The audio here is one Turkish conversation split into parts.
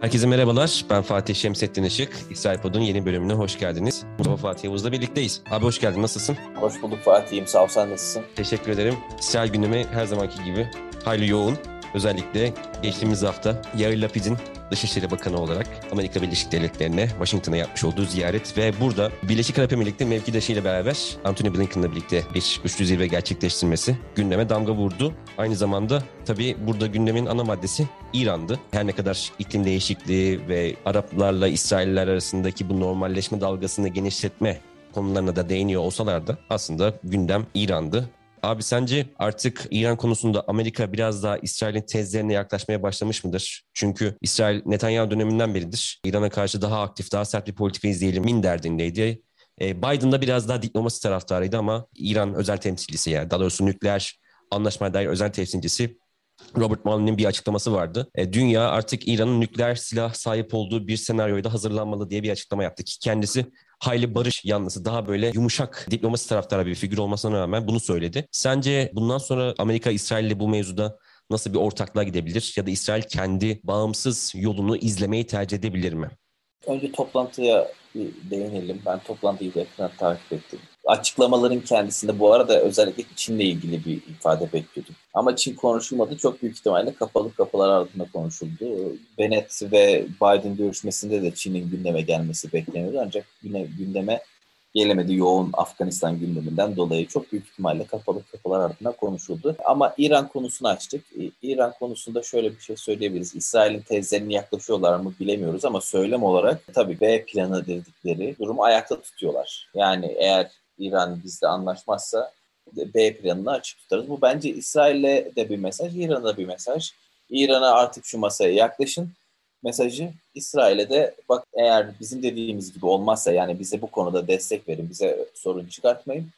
Herkese merhabalar. Ben Fatih Şemsettin Işık. İsrail Pod'un yeni bölümüne hoş geldiniz. Mustafa Fatih Yavuz'la birlikteyiz. Abi hoş geldin. Nasılsın? Hoş bulduk Fatih'im. Sağ ol. Sen nasılsın? Teşekkür ederim. İsrail gündemi her zamanki gibi hayli yoğun. Özellikle geçtiğimiz hafta Yair Lapid'in Dışişleri Bakanı olarak Amerika Birleşik Devletleri'ne Washington'a yapmış olduğu ziyaret ve burada Birleşik Arap Emirlikleri mevkidaşıyla beraber Antony Blinken'la birlikte bir üçlü zirve gerçekleştirmesi gündeme damga vurdu. Aynı zamanda tabii burada gündemin ana maddesi İran'dı. Her ne kadar iklim değişikliği ve Araplarla İsrailler arasındaki bu normalleşme dalgasını genişletme konularına da değiniyor olsalar da aslında gündem İran'dı. Abi sence artık İran konusunda Amerika biraz daha İsrail'in tezlerine yaklaşmaya başlamış mıdır? Çünkü İsrail Netanyahu döneminden beridir İran'a karşı daha aktif, daha sert bir politika izleyelim min derdindeydi. E, Biden da biraz daha diplomasi taraftarıydı ama İran özel temsilcisi yani daha doğrusu nükleer anlaşmaya dair özel temsilcisi Robert Malley'nin bir açıklaması vardı. E, dünya artık İran'ın nükleer silah sahip olduğu bir senaryoda hazırlanmalı diye bir açıklama yaptı ki kendisi hayli barış yanlısı daha böyle yumuşak diplomasi taraftarı bir figür olmasına rağmen bunu söyledi. Sence bundan sonra Amerika İsrail ile bu mevzuda nasıl bir ortaklığa gidebilir ya da İsrail kendi bağımsız yolunu izlemeyi tercih edebilir mi? Önce toplantıya değinelim. Ben toplantıyı da yakından takip ettim. Açıklamaların kendisinde bu arada özellikle Çin'le ilgili bir ifade bekliyordum. Ama Çin konuşulmadı. Çok büyük ihtimalle kapalı kapılar ardında konuşuldu. Bennett ve Biden görüşmesinde de Çin'in gündeme gelmesi bekleniyordu. Ancak gündeme gelemedi yoğun Afganistan gündeminden dolayı çok büyük ihtimalle kapalı kapılar ardında konuşuldu. Ama İran konusunu açtık. İran konusunda şöyle bir şey söyleyebiliriz. İsrail'in tezlerine yaklaşıyorlar mı bilemiyoruz ama söylem olarak tabii B planı dedikleri durumu ayakta tutuyorlar. Yani eğer İran bizle anlaşmazsa B planını açık tutarız. Bu bence İsrail'e de bir mesaj, İran'a da bir mesaj. İran'a artık şu masaya yaklaşın mesajı. İsrail'e de bak eğer bizim dediğimiz gibi olmazsa yani bize bu konuda destek verin, bize sorun çıkartmayın.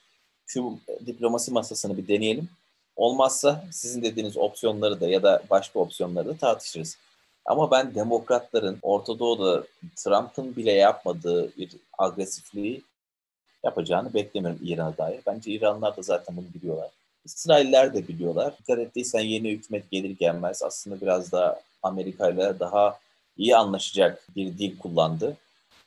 Şu diplomasi masasını bir deneyelim. Olmazsa sizin dediğiniz opsiyonları da ya da başka opsiyonları da tartışırız. Ama ben demokratların Orta Doğu'da Trump'ın bile yapmadığı bir agresifliği yapacağını beklemiyorum İran'a dair. Bence İranlılar da zaten bunu biliyorlar. İsrailler de biliyorlar. Dikkat ettiysen yeni hükümet gelir gelmez aslında biraz da Amerika ile daha iyi anlaşacak bir dil kullandı.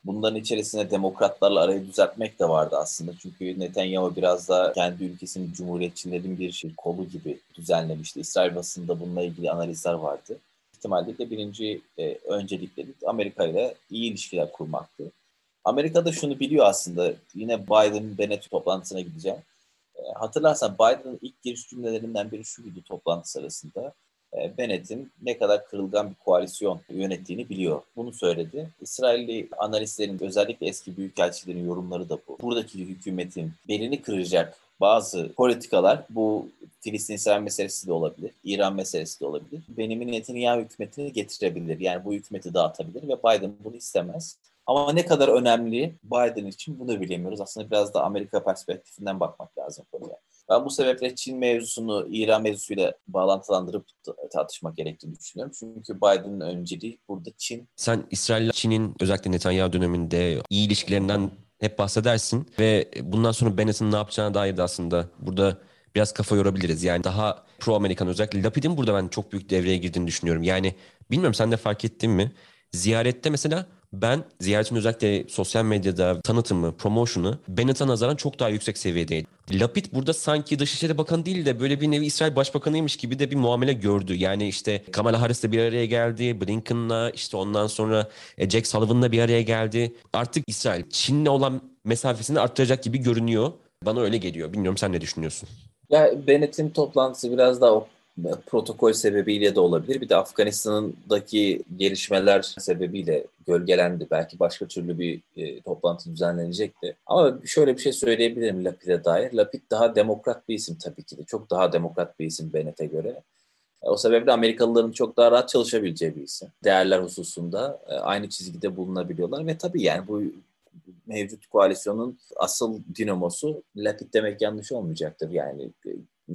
Bunların içerisinde demokratlarla arayı düzeltmek de vardı aslında. Çünkü Netanyahu biraz da kendi ülkesinin cumhuriyetçilerin bir şey, kolu gibi düzenlemişti. İsrail basında bununla ilgili analizler vardı. İhtimalle de birinci e, öncelikleri Amerika ile iyi ilişkiler kurmaktı. Amerika da şunu biliyor aslında. Yine Biden Bennett toplantısına gideceğim. E, hatırlarsan Biden'ın ilk giriş cümlelerinden biri şuydu toplantı sırasında. E, Bennett'in ne kadar kırılgan bir koalisyon yönettiğini biliyor. Bunu söyledi. İsrailli analistlerin özellikle eski büyükelçilerin yorumları da bu. Buradaki hükümetin belini kıracak bazı politikalar bu Filistin-İsrail meselesi de olabilir, İran meselesi de olabilir. Benjamin Netanyahu hükümetini getirebilir. Yani bu hükümeti dağıtabilir ve Biden bunu istemez. Ama ne kadar önemli Biden için bunu bilemiyoruz. Aslında biraz da Amerika perspektifinden bakmak lazım konuya. Ben bu sebeple Çin mevzusunu İran mevzusuyla bağlantılandırıp tartışmak gerektiğini düşünüyorum. Çünkü Biden'ın önceliği burada Çin. Sen İsrail Çin'in özellikle Netanyahu döneminde iyi ilişkilerinden hep bahsedersin ve bundan sonra Bennett'in ne yapacağına dair de aslında burada biraz kafa yorabiliriz. Yani daha pro-Amerikan özellikle Lapid'in burada ben çok büyük devreye girdiğini düşünüyorum. Yani bilmiyorum sen de fark ettin mi? Ziyarette mesela ben ziyaretin özellikle sosyal medyada tanıtımı, promotion'u Bennett'a nazaran çok daha yüksek seviyedeydi. Lapid burada sanki Dışişleri Bakanı değil de böyle bir nevi İsrail Başbakanıymış gibi de bir muamele gördü. Yani işte Kamala Harris'le bir araya geldi, Blinken'la işte ondan sonra e, Jack Sullivan'la bir araya geldi. Artık İsrail Çin'le olan mesafesini arttıracak gibi görünüyor. Bana öyle geliyor. Bilmiyorum sen ne düşünüyorsun? Ya Bennett'in toplantısı biraz daha protokol sebebiyle de olabilir. Bir de Afganistan'daki gelişmeler sebebiyle gölgelendi. Belki başka türlü bir e, toplantı düzenlenecekti. Ama şöyle bir şey söyleyebilirim Lapid'e dair. Lapid daha demokrat bir isim tabii ki de. Çok daha demokrat bir isim Bennett'e göre. E, o sebeple Amerikalıların çok daha rahat çalışabileceği bir isim. Değerler hususunda e, aynı çizgide bulunabiliyorlar ve tabii yani bu mevcut koalisyonun asıl dinamosu Lapid demek yanlış olmayacaktır. Yani e,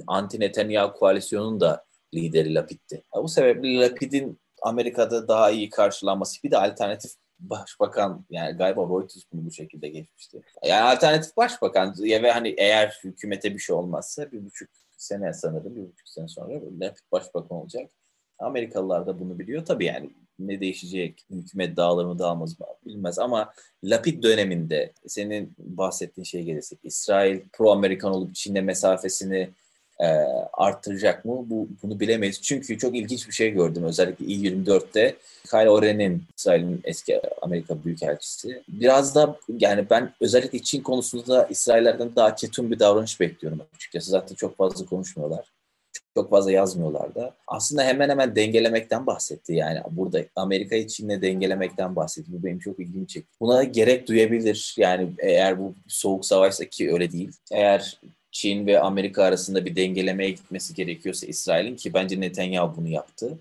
anti Netanyahu koalisyonunun da lideri Lapid'ti. Bu sebeple Lapid'in Amerika'da daha iyi karşılanması bir de alternatif başbakan yani galiba Reuters bunu bu şekilde geçmişti. Yani alternatif başbakan ve hani eğer hükümete bir şey olmazsa bir buçuk sene sanırım bir buçuk sene sonra Lapid başbakan olacak. Amerikalılar da bunu biliyor. Tabii yani ne değişecek, hükümet dağılır mı dağılmaz mı bilmez ama Lapid döneminde senin bahsettiğin şeye gelirsek İsrail pro-Amerikan olup Çin'le mesafesini e, arttıracak mı? Bu, bunu bilemeyiz. Çünkü çok ilginç bir şey gördüm. Özellikle İ24'te Kylo Ren'in İsrail'in eski Amerika Büyükelçisi. Biraz da yani ben özellikle Çin konusunda İsraillerden daha ketum bir davranış bekliyorum açıkçası. Zaten çok fazla konuşmuyorlar çok fazla yazmıyorlar da. Aslında hemen hemen dengelemekten bahsetti. Yani burada Amerika'yı Çin'le dengelemekten bahsetti. Bu benim çok ilgimi çekti. Buna gerek duyabilir. Yani eğer bu soğuk savaşsa ki öyle değil. Eğer Çin ve Amerika arasında bir dengelemeye gitmesi gerekiyorsa İsrail'in ki bence Netanyahu bunu yaptı.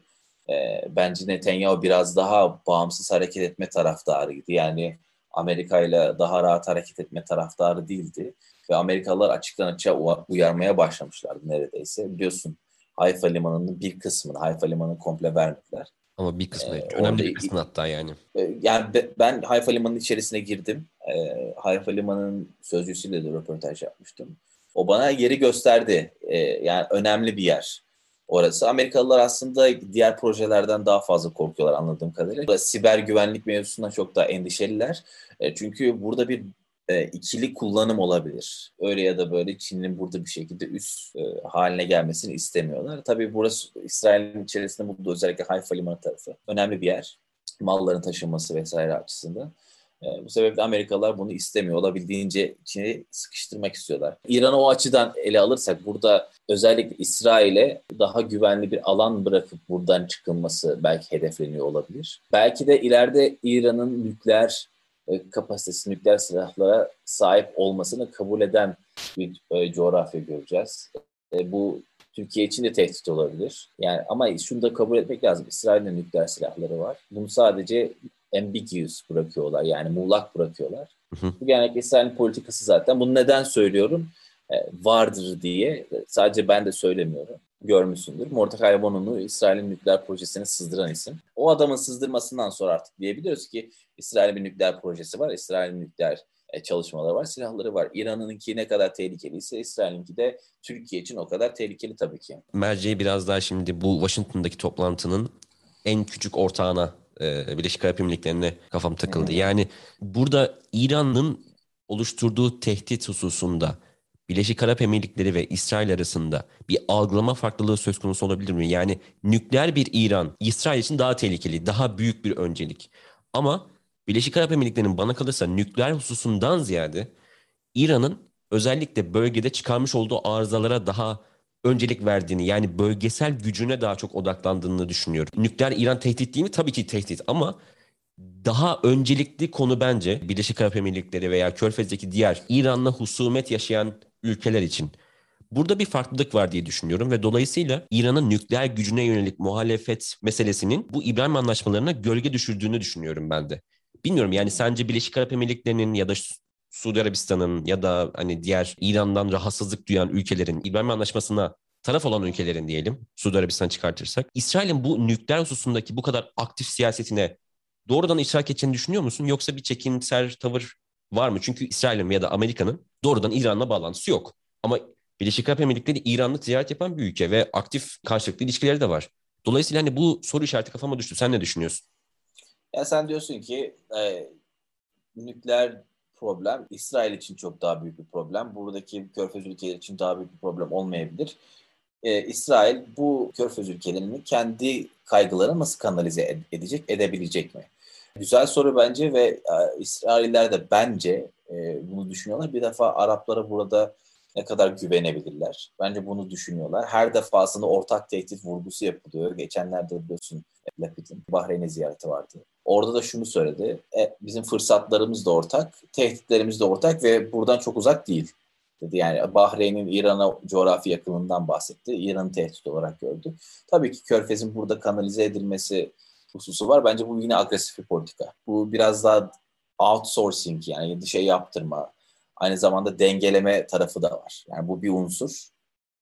E, bence Netanyahu biraz daha bağımsız hareket etme taraftarıydı. Yani Amerika ile daha rahat hareket etme taraftarı değildi. Ve Amerikalılar açıktan açığa uyarmaya başlamışlardı neredeyse. Biliyorsun Hayfa Limanı'nın bir kısmını, Hayfa Limanı'nı komple vermediler. Ama bir kısmı, ee, önemli bir kısmı hatta yani. E, yani ben Hayfa Limanı'nın içerisine girdim. E, Hayfa Limanı'nın sözcüsüyle de röportaj yapmıştım. O bana yeri gösterdi. E, yani önemli bir yer orası. Amerikalılar aslında diğer projelerden daha fazla korkuyorlar anladığım kadarıyla. Siber güvenlik mevzusuna çok daha endişeliler. E, çünkü burada bir e, ikili kullanım olabilir. Öyle ya da böyle Çin'in burada bir şekilde üst e, haline gelmesini istemiyorlar. Tabii burası İsrail'in içerisinde burada özellikle Hayfa Limanı tarafı önemli bir yer. Malların taşınması vesaire açısından. E, bu sebeple Amerikalılar bunu istemiyor. Olabildiğince Çin'i sıkıştırmak istiyorlar. İran'ı o açıdan ele alırsak burada özellikle İsrail'e daha güvenli bir alan bırakıp buradan çıkılması belki hedefleniyor olabilir. Belki de ileride İran'ın nükleer e, kapasitesi nükleer silahlara sahip olmasını kabul eden bir e, coğrafya göreceğiz. E, bu Türkiye için de tehdit olabilir. Yani ama şunu da kabul etmek lazım. İsrail'in nükleer silahları var. Bunu sadece ambiguous bırakıyorlar. Yani muğlak bırakıyorlar. Bu genellikle İsrail'in politikası zaten. Bunu neden söylüyorum? E, vardır diye. Sadece ben de söylemiyorum. Görmüşsündür. Mordecai Vanun'u İsrail'in nükleer projesini sızdıran isim. O adamın sızdırmasından sonra artık diyebiliyoruz ki İsrail'in bir nükleer projesi var. İsrail'in nükleer e, çalışmaları var, silahları var. İran'ınki ne kadar tehlikeliyse İsrail'inki de Türkiye için o kadar tehlikeli tabii ki. Merceği biraz daha şimdi bu Washington'daki toplantının en küçük ortağına e, Birleşik Arap Emirlikleri'ne kafam takıldı. Yani burada İran'ın oluşturduğu tehdit hususunda Birleşik Arap Emirlikleri ve İsrail arasında bir algılama farklılığı söz konusu olabilir mi? Yani nükleer bir İran İsrail için daha tehlikeli, daha büyük bir öncelik. Ama Birleşik Arap Emirlikleri'nin bana kalırsa nükleer hususundan ziyade İran'ın özellikle bölgede çıkarmış olduğu arızalara daha öncelik verdiğini yani bölgesel gücüne daha çok odaklandığını düşünüyorum. Nükleer İran tehdit değil mi? Tabii ki tehdit ama daha öncelikli konu bence Birleşik Arap Emirlikleri veya Körfez'deki diğer İran'la husumet yaşayan ülkeler için. Burada bir farklılık var diye düşünüyorum ve dolayısıyla İran'ın nükleer gücüne yönelik muhalefet meselesinin bu İbrahim anlaşmalarına gölge düşürdüğünü düşünüyorum ben de. Bilmiyorum yani sence Birleşik Arap Emirlikleri'nin ya da Suudi Arabistan'ın ya da hani diğer İran'dan rahatsızlık duyan ülkelerin İbrahim Anlaşması'na taraf olan ülkelerin diyelim Suudi Arabistan çıkartırsak İsrail'in bu nükleer hususundaki bu kadar aktif siyasetine doğrudan iştirak edeceğini düşünüyor musun? Yoksa bir çekimser tavır var mı? Çünkü İsrail'in ya da Amerika'nın doğrudan İran'la bağlantısı yok. Ama Birleşik Arap Emirlikleri İran'la ticaret yapan bir ülke ve aktif karşılıklı ilişkileri de var. Dolayısıyla hani bu soru işareti kafama düştü. Sen ne düşünüyorsun? Ya sen diyorsun ki e, nükleer problem İsrail için çok daha büyük bir problem. Buradaki körfez ülkeleri için daha büyük bir problem olmayabilir. Ee, İsrail bu körfez ülkelerini kendi kaygılarını nasıl kanalize edecek, edebilecek mi? Güzel soru bence ve e, İsrailler de bence e, bunu düşünüyorlar. Bir defa Araplara burada ne kadar güvenebilirler? Bence bunu düşünüyorlar. Her defasında ortak tehdit vurgusu yapılıyor. Geçenlerde biliyorsun Lapid'in Bahreyn'e ziyareti vardı. Orada da şunu söyledi. E, bizim fırsatlarımız da ortak, tehditlerimiz de ortak ve buradan çok uzak değil dedi. Yani Bahreyn'in İran'a coğrafi yakınından bahsetti. İran'ı tehdit olarak gördü. Tabii ki Körfez'in burada kanalize edilmesi hususu var. Bence bu yine agresif bir politika. Bu biraz daha outsourcing yani şey yaptırma, aynı zamanda dengeleme tarafı da var. Yani bu bir unsur.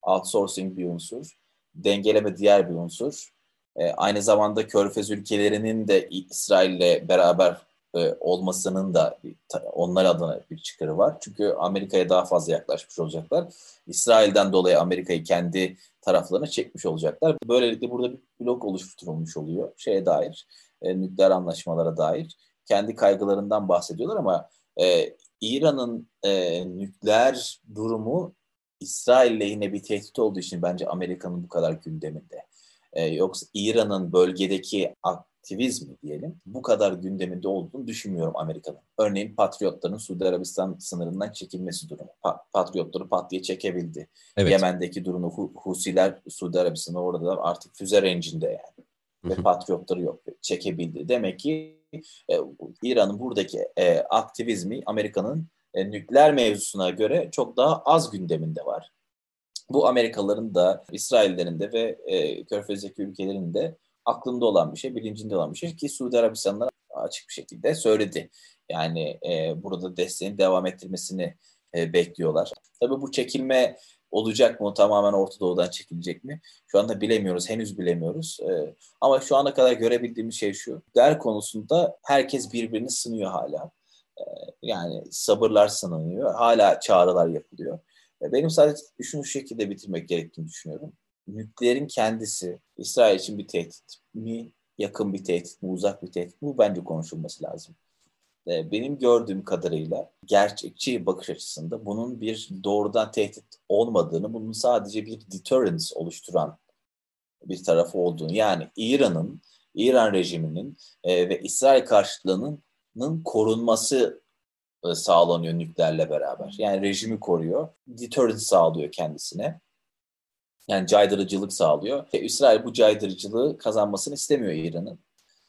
Outsourcing bir unsur. Dengeleme diğer bir unsur. E, aynı zamanda Körfez ülkelerinin de İsrail'le beraber e, olmasının da onlar adına bir çıkarı var. Çünkü Amerika'ya daha fazla yaklaşmış olacaklar. İsrail'den dolayı Amerika'yı kendi taraflarına çekmiş olacaklar. Böylelikle burada bir blok oluşturulmuş oluyor şeye dair, e, nükleer anlaşmalara dair. Kendi kaygılarından bahsediyorlar ama e, İran'ın e, nükleer durumu İsrail lehine bir tehdit olduğu için bence Amerika'nın bu kadar gündeminde. E, yoksa İran'ın bölgedeki aktivizmi diyelim bu kadar gündeminde olduğunu düşünmüyorum Amerika'nın. Örneğin Patriotların Suudi Arabistan sınırından çekilmesi durumu. Pa- Patriotları pat diye çekebildi. Evet. Yemen'deki durumu Hu- Husiler Suudi Arabistan'ı orada artık füze rencinde yani. Ve Patriotları yok. Çekebildi. Demek ki e, İran'ın buradaki e, aktivizmi Amerika'nın e, nükleer mevzusuna göre çok daha az gündeminde var. Bu Amerikalıların da, İsraillerin de ve e, Körfez'deki ülkelerin de aklında olan bir şey, bilincinde olan bir şey ki Suudi Arabistan'da açık bir şekilde söyledi. Yani e, burada desteğin devam ettirmesini e, bekliyorlar. Tabii bu çekilme olacak mı? Tamamen Orta Doğu'dan çekilecek mi? Şu anda bilemiyoruz. Henüz bilemiyoruz. E, ama şu ana kadar görebildiğimiz şey şu. Der konusunda herkes birbirini sınıyor hala. E, yani sabırlar sınanıyor. Hala çağrılar yapılıyor. E, benim sadece şunu şu şekilde bitirmek gerektiğini düşünüyorum nükleerin kendisi İsrail için bir tehdit mi, yakın bir tehdit mi, uzak bir tehdit mi? Bu bence konuşulması lazım. Ee, benim gördüğüm kadarıyla gerçekçi bakış açısında bunun bir doğrudan tehdit olmadığını, bunun sadece bir deterrence oluşturan bir tarafı olduğunu, yani İran'ın, İran rejiminin e, ve İsrail karşıtlığının korunması e, sağlanıyor nükleerle beraber. Yani rejimi koruyor, deterrence sağlıyor kendisine. Yani caydırıcılık sağlıyor. E, İsrail bu caydırıcılığı kazanmasını istemiyor İran'ın.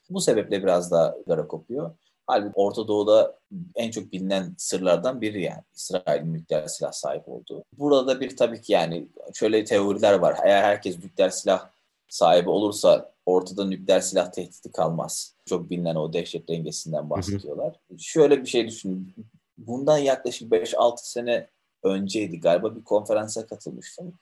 Bu sebeple biraz daha gara kopuyor. Halbuki Orta Doğu'da en çok bilinen sırlardan biri yani İsrail'in nükleer silah sahibi olduğu. Burada da bir tabii ki yani şöyle teoriler var. Eğer herkes nükleer silah sahibi olursa ortada nükleer silah tehdidi kalmaz. Çok bilinen o dehşet dengesinden bahsediyorlar. Hı hı. Şöyle bir şey düşünün. Bundan yaklaşık 5-6 sene önceydi galiba bir konferansa katılmıştım.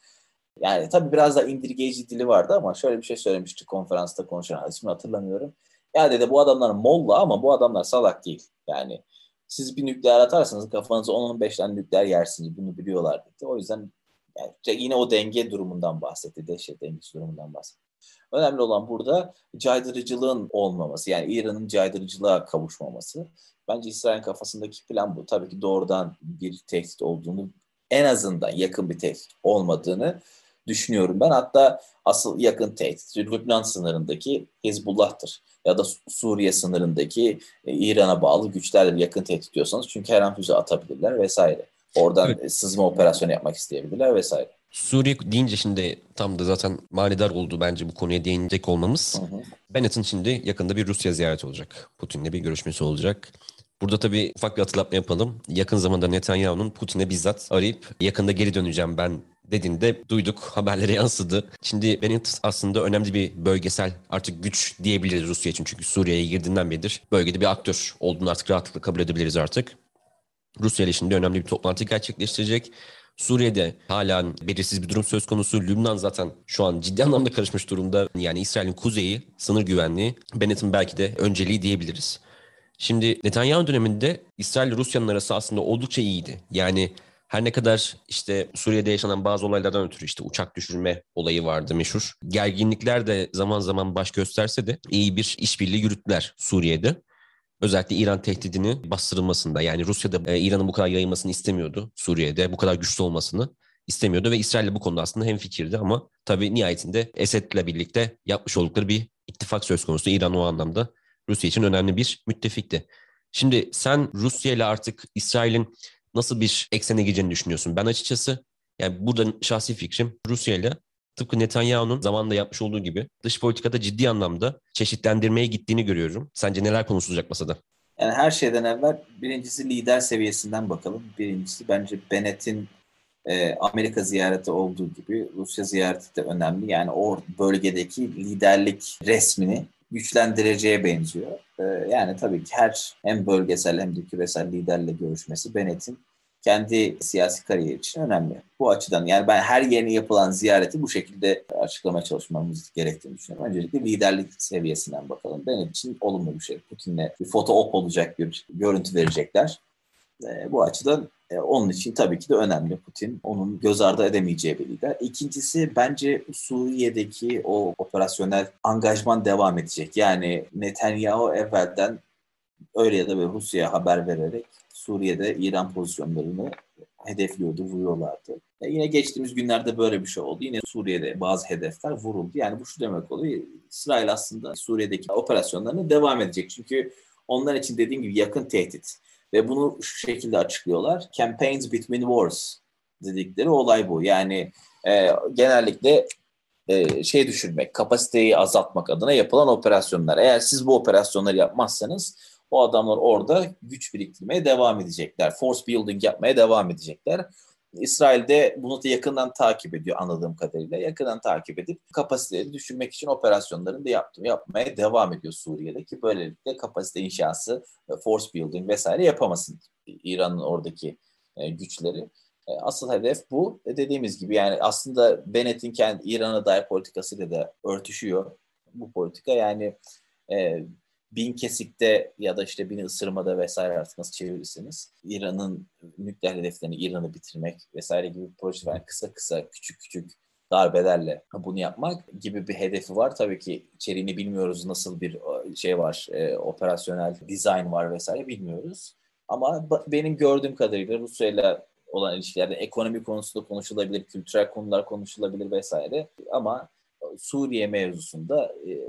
Yani tabii biraz da indirgeyici dili vardı ama şöyle bir şey söylemişti konferansta konuşan ismini hatırlamıyorum. Ya dedi bu adamlar molla ama bu adamlar salak değil. Yani siz bir nükleer atarsanız kafanıza 10-15 tane nükleer yersiniz. Bunu biliyorlar dedi. O yüzden yani yine o denge durumundan bahsetti. Dehşet dengesi durumundan bahsetti. Önemli olan burada caydırıcılığın olmaması. Yani İran'ın caydırıcılığa kavuşmaması. Bence İsrail'in kafasındaki plan bu. Tabii ki doğrudan bir tehdit olduğunu en azından yakın bir tehdit olmadığını düşünüyorum ben. Hatta asıl yakın tehdit Lübnan sınırındaki Hizbullah'tır. Ya da Suriye sınırındaki e, İran'a bağlı güçlerle yakın tehdit diyorsanız. Çünkü her an füze atabilirler vesaire. Oradan evet. sızma operasyonu yapmak isteyebilirler vesaire. Suriye deyince şimdi tam da zaten manidar oldu bence bu konuya değinecek olmamız. Hı hı. Bennett'in şimdi yakında bir Rusya ziyareti olacak. Putin'le bir görüşmesi olacak. Burada tabii ufak bir hatırlatma yapalım. Yakın zamanda Netanyahu'nun Putin'e bizzat arayıp yakında geri döneceğim ben dediğinde duyduk, haberlere yansıdı. Şimdi Bennett aslında önemli bir bölgesel artık güç diyebiliriz Rusya için. Çünkü Suriye'ye girdiğinden beridir bölgede bir aktör olduğunu artık rahatlıkla kabul edebiliriz artık. Rusya ile şimdi önemli bir toplantı gerçekleştirecek. Suriye'de hala belirsiz bir durum söz konusu. Lübnan zaten şu an ciddi anlamda karışmış durumda. Yani İsrail'in kuzeyi, sınır güvenliği Bennett'in belki de önceliği diyebiliriz. Şimdi Netanyahu döneminde İsrail ile Rusya'nın arası aslında oldukça iyiydi. Yani her ne kadar işte Suriye'de yaşanan bazı olaylardan ötürü işte uçak düşürme olayı vardı meşhur. Gerginlikler de zaman zaman baş gösterse de iyi bir işbirliği yürüttüler Suriye'de. Özellikle İran tehdidini bastırılmasında yani Rusya'da e, İran'ın bu kadar yayılmasını istemiyordu Suriye'de bu kadar güçlü olmasını istemiyordu ve İsrail bu konuda aslında hem fikirdi ama tabii nihayetinde Esed'le birlikte yapmış oldukları bir ittifak söz konusu. İran o anlamda Rusya için önemli bir müttefikti. Şimdi sen Rusya ile artık İsrail'in nasıl bir eksene gireceğini düşünüyorsun? Ben açıkçası yani burada şahsi fikrim Rusya ile tıpkı Netanyahu'nun zamanında yapmış olduğu gibi dış politikada ciddi anlamda çeşitlendirmeye gittiğini görüyorum. Sence neler konuşulacak masada? Yani her şeyden evvel birincisi lider seviyesinden bakalım. Birincisi bence Bennett'in e, Amerika ziyareti olduğu gibi Rusya ziyareti de önemli. Yani o bölgedeki liderlik resmini güçlendireceğe benziyor. Ee, yani tabii ki her hem bölgesel hem de küresel liderle görüşmesi Bennett'in kendi siyasi kariyer için önemli. Bu açıdan yani ben her yeni yapılan ziyareti bu şekilde açıklamaya çalışmamız gerektiğini düşünüyorum. Öncelikle liderlik seviyesinden bakalım. Benim için olumlu bir şey. Putin'le bir foto op olacak bir görüntü verecekler. E, bu açıdan e, onun için tabii ki de önemli Putin. Onun göz ardı edemeyeceği bir lider. İkincisi bence Suriye'deki o operasyonel angajman devam edecek. Yani Netanyahu evvelden öyle ya da böyle Rusya'ya haber vererek Suriye'de İran pozisyonlarını hedefliyordu, vuruyorlardı. E yine geçtiğimiz günlerde böyle bir şey oldu. Yine Suriye'de bazı hedefler vuruldu. Yani bu şu demek oluyor. İsrail aslında Suriye'deki operasyonlarına devam edecek. Çünkü onlar için dediğim gibi yakın tehdit. Ve bunu şu şekilde açıklıyorlar. Campaigns between wars dedikleri olay bu. Yani e, genellikle e, şey düşürmek, kapasiteyi azaltmak adına yapılan operasyonlar. Eğer siz bu operasyonları yapmazsanız o adamlar orada güç biriktirmeye devam edecekler. Force building yapmaya devam edecekler. İsrail de bunu da yakından takip ediyor anladığım kadarıyla. Yakından takip edip kapasiteleri düşürmek için operasyonlarını da yaptım, yapmaya devam ediyor Suriye'de ki böylelikle kapasite inşası, force building vesaire yapamasın İran'ın oradaki e, güçleri. E, asıl hedef bu. E, dediğimiz gibi yani aslında Bennett'in kendi İran'a dair politikasıyla da örtüşüyor bu politika. Yani e, bin kesikte ya da işte bin ısırmada vesaire artık nasıl çevirirseniz İran'ın nükleer hedeflerini İran'ı bitirmek vesaire gibi projeler kısa kısa küçük küçük darbelerle bunu yapmak gibi bir hedefi var. Tabii ki içeriğini bilmiyoruz nasıl bir şey var, e, operasyonel dizayn var vesaire bilmiyoruz. Ama benim gördüğüm kadarıyla Rusya ile olan ilişkilerde ekonomi konusunda konuşulabilir, kültürel konular konuşulabilir vesaire. Ama Suriye mevzusunda e,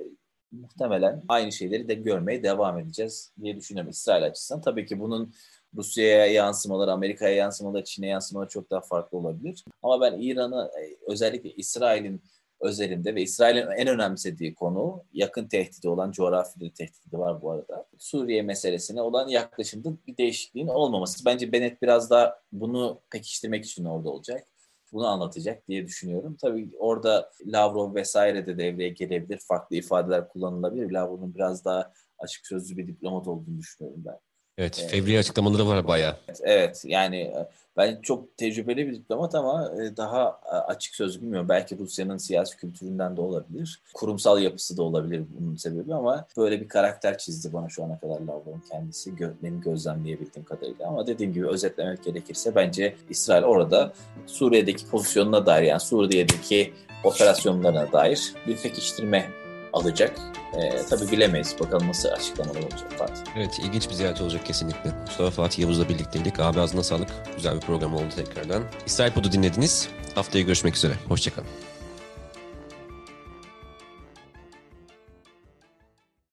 muhtemelen aynı şeyleri de görmeye devam edeceğiz diye düşünüyorum İsrail açısından. Tabii ki bunun Rusya'ya yansımaları, Amerika'ya yansımaları, Çin'e yansımaları çok daha farklı olabilir. Ama ben İran'ı e, özellikle İsrail'in özelinde ve İsrail'in en önemsediği konu yakın tehdidi olan coğrafi bir tehdidi var bu arada. Suriye meselesine olan yaklaşımda bir değişikliğin olmaması. Bence Bennett biraz daha bunu pekiştirmek için orada olacak bunu anlatacak diye düşünüyorum. Tabii orada Lavrov vesaire de devreye gelebilir. Farklı ifadeler kullanılabilir. Lavrov'un biraz daha açık sözlü bir diplomat olduğunu düşünüyorum ben. Evet, fevri açıklamaları var bayağı. Evet, evet yani e, ben çok tecrübeli bir diplomat ama e, daha e, açık söz bilmiyorum. Belki Rusya'nın siyasi kültüründen de olabilir. Kurumsal yapısı da olabilir bunun sebebi ama böyle bir karakter çizdi bana şu ana kadar Lavrov'un kendisi. Benim gözlemleyebildiğim kadarıyla. Ama dediğim gibi özetlemek gerekirse bence İsrail orada Suriye'deki pozisyonuna dair yani Suriye'deki operasyonlarına dair bir pekiştirme alacak. E, tabii bilemeyiz. Bakalım nasıl açıklamalar olacak Fatih. Evet ilginç bir ziyaret olacak kesinlikle. Mustafa Fatih Yavuz'la birlikteydik. Abi ağzına sağlık. Güzel bir program oldu tekrardan. İsrail Pod'u dinlediniz. Haftaya görüşmek üzere. Hoşçakalın.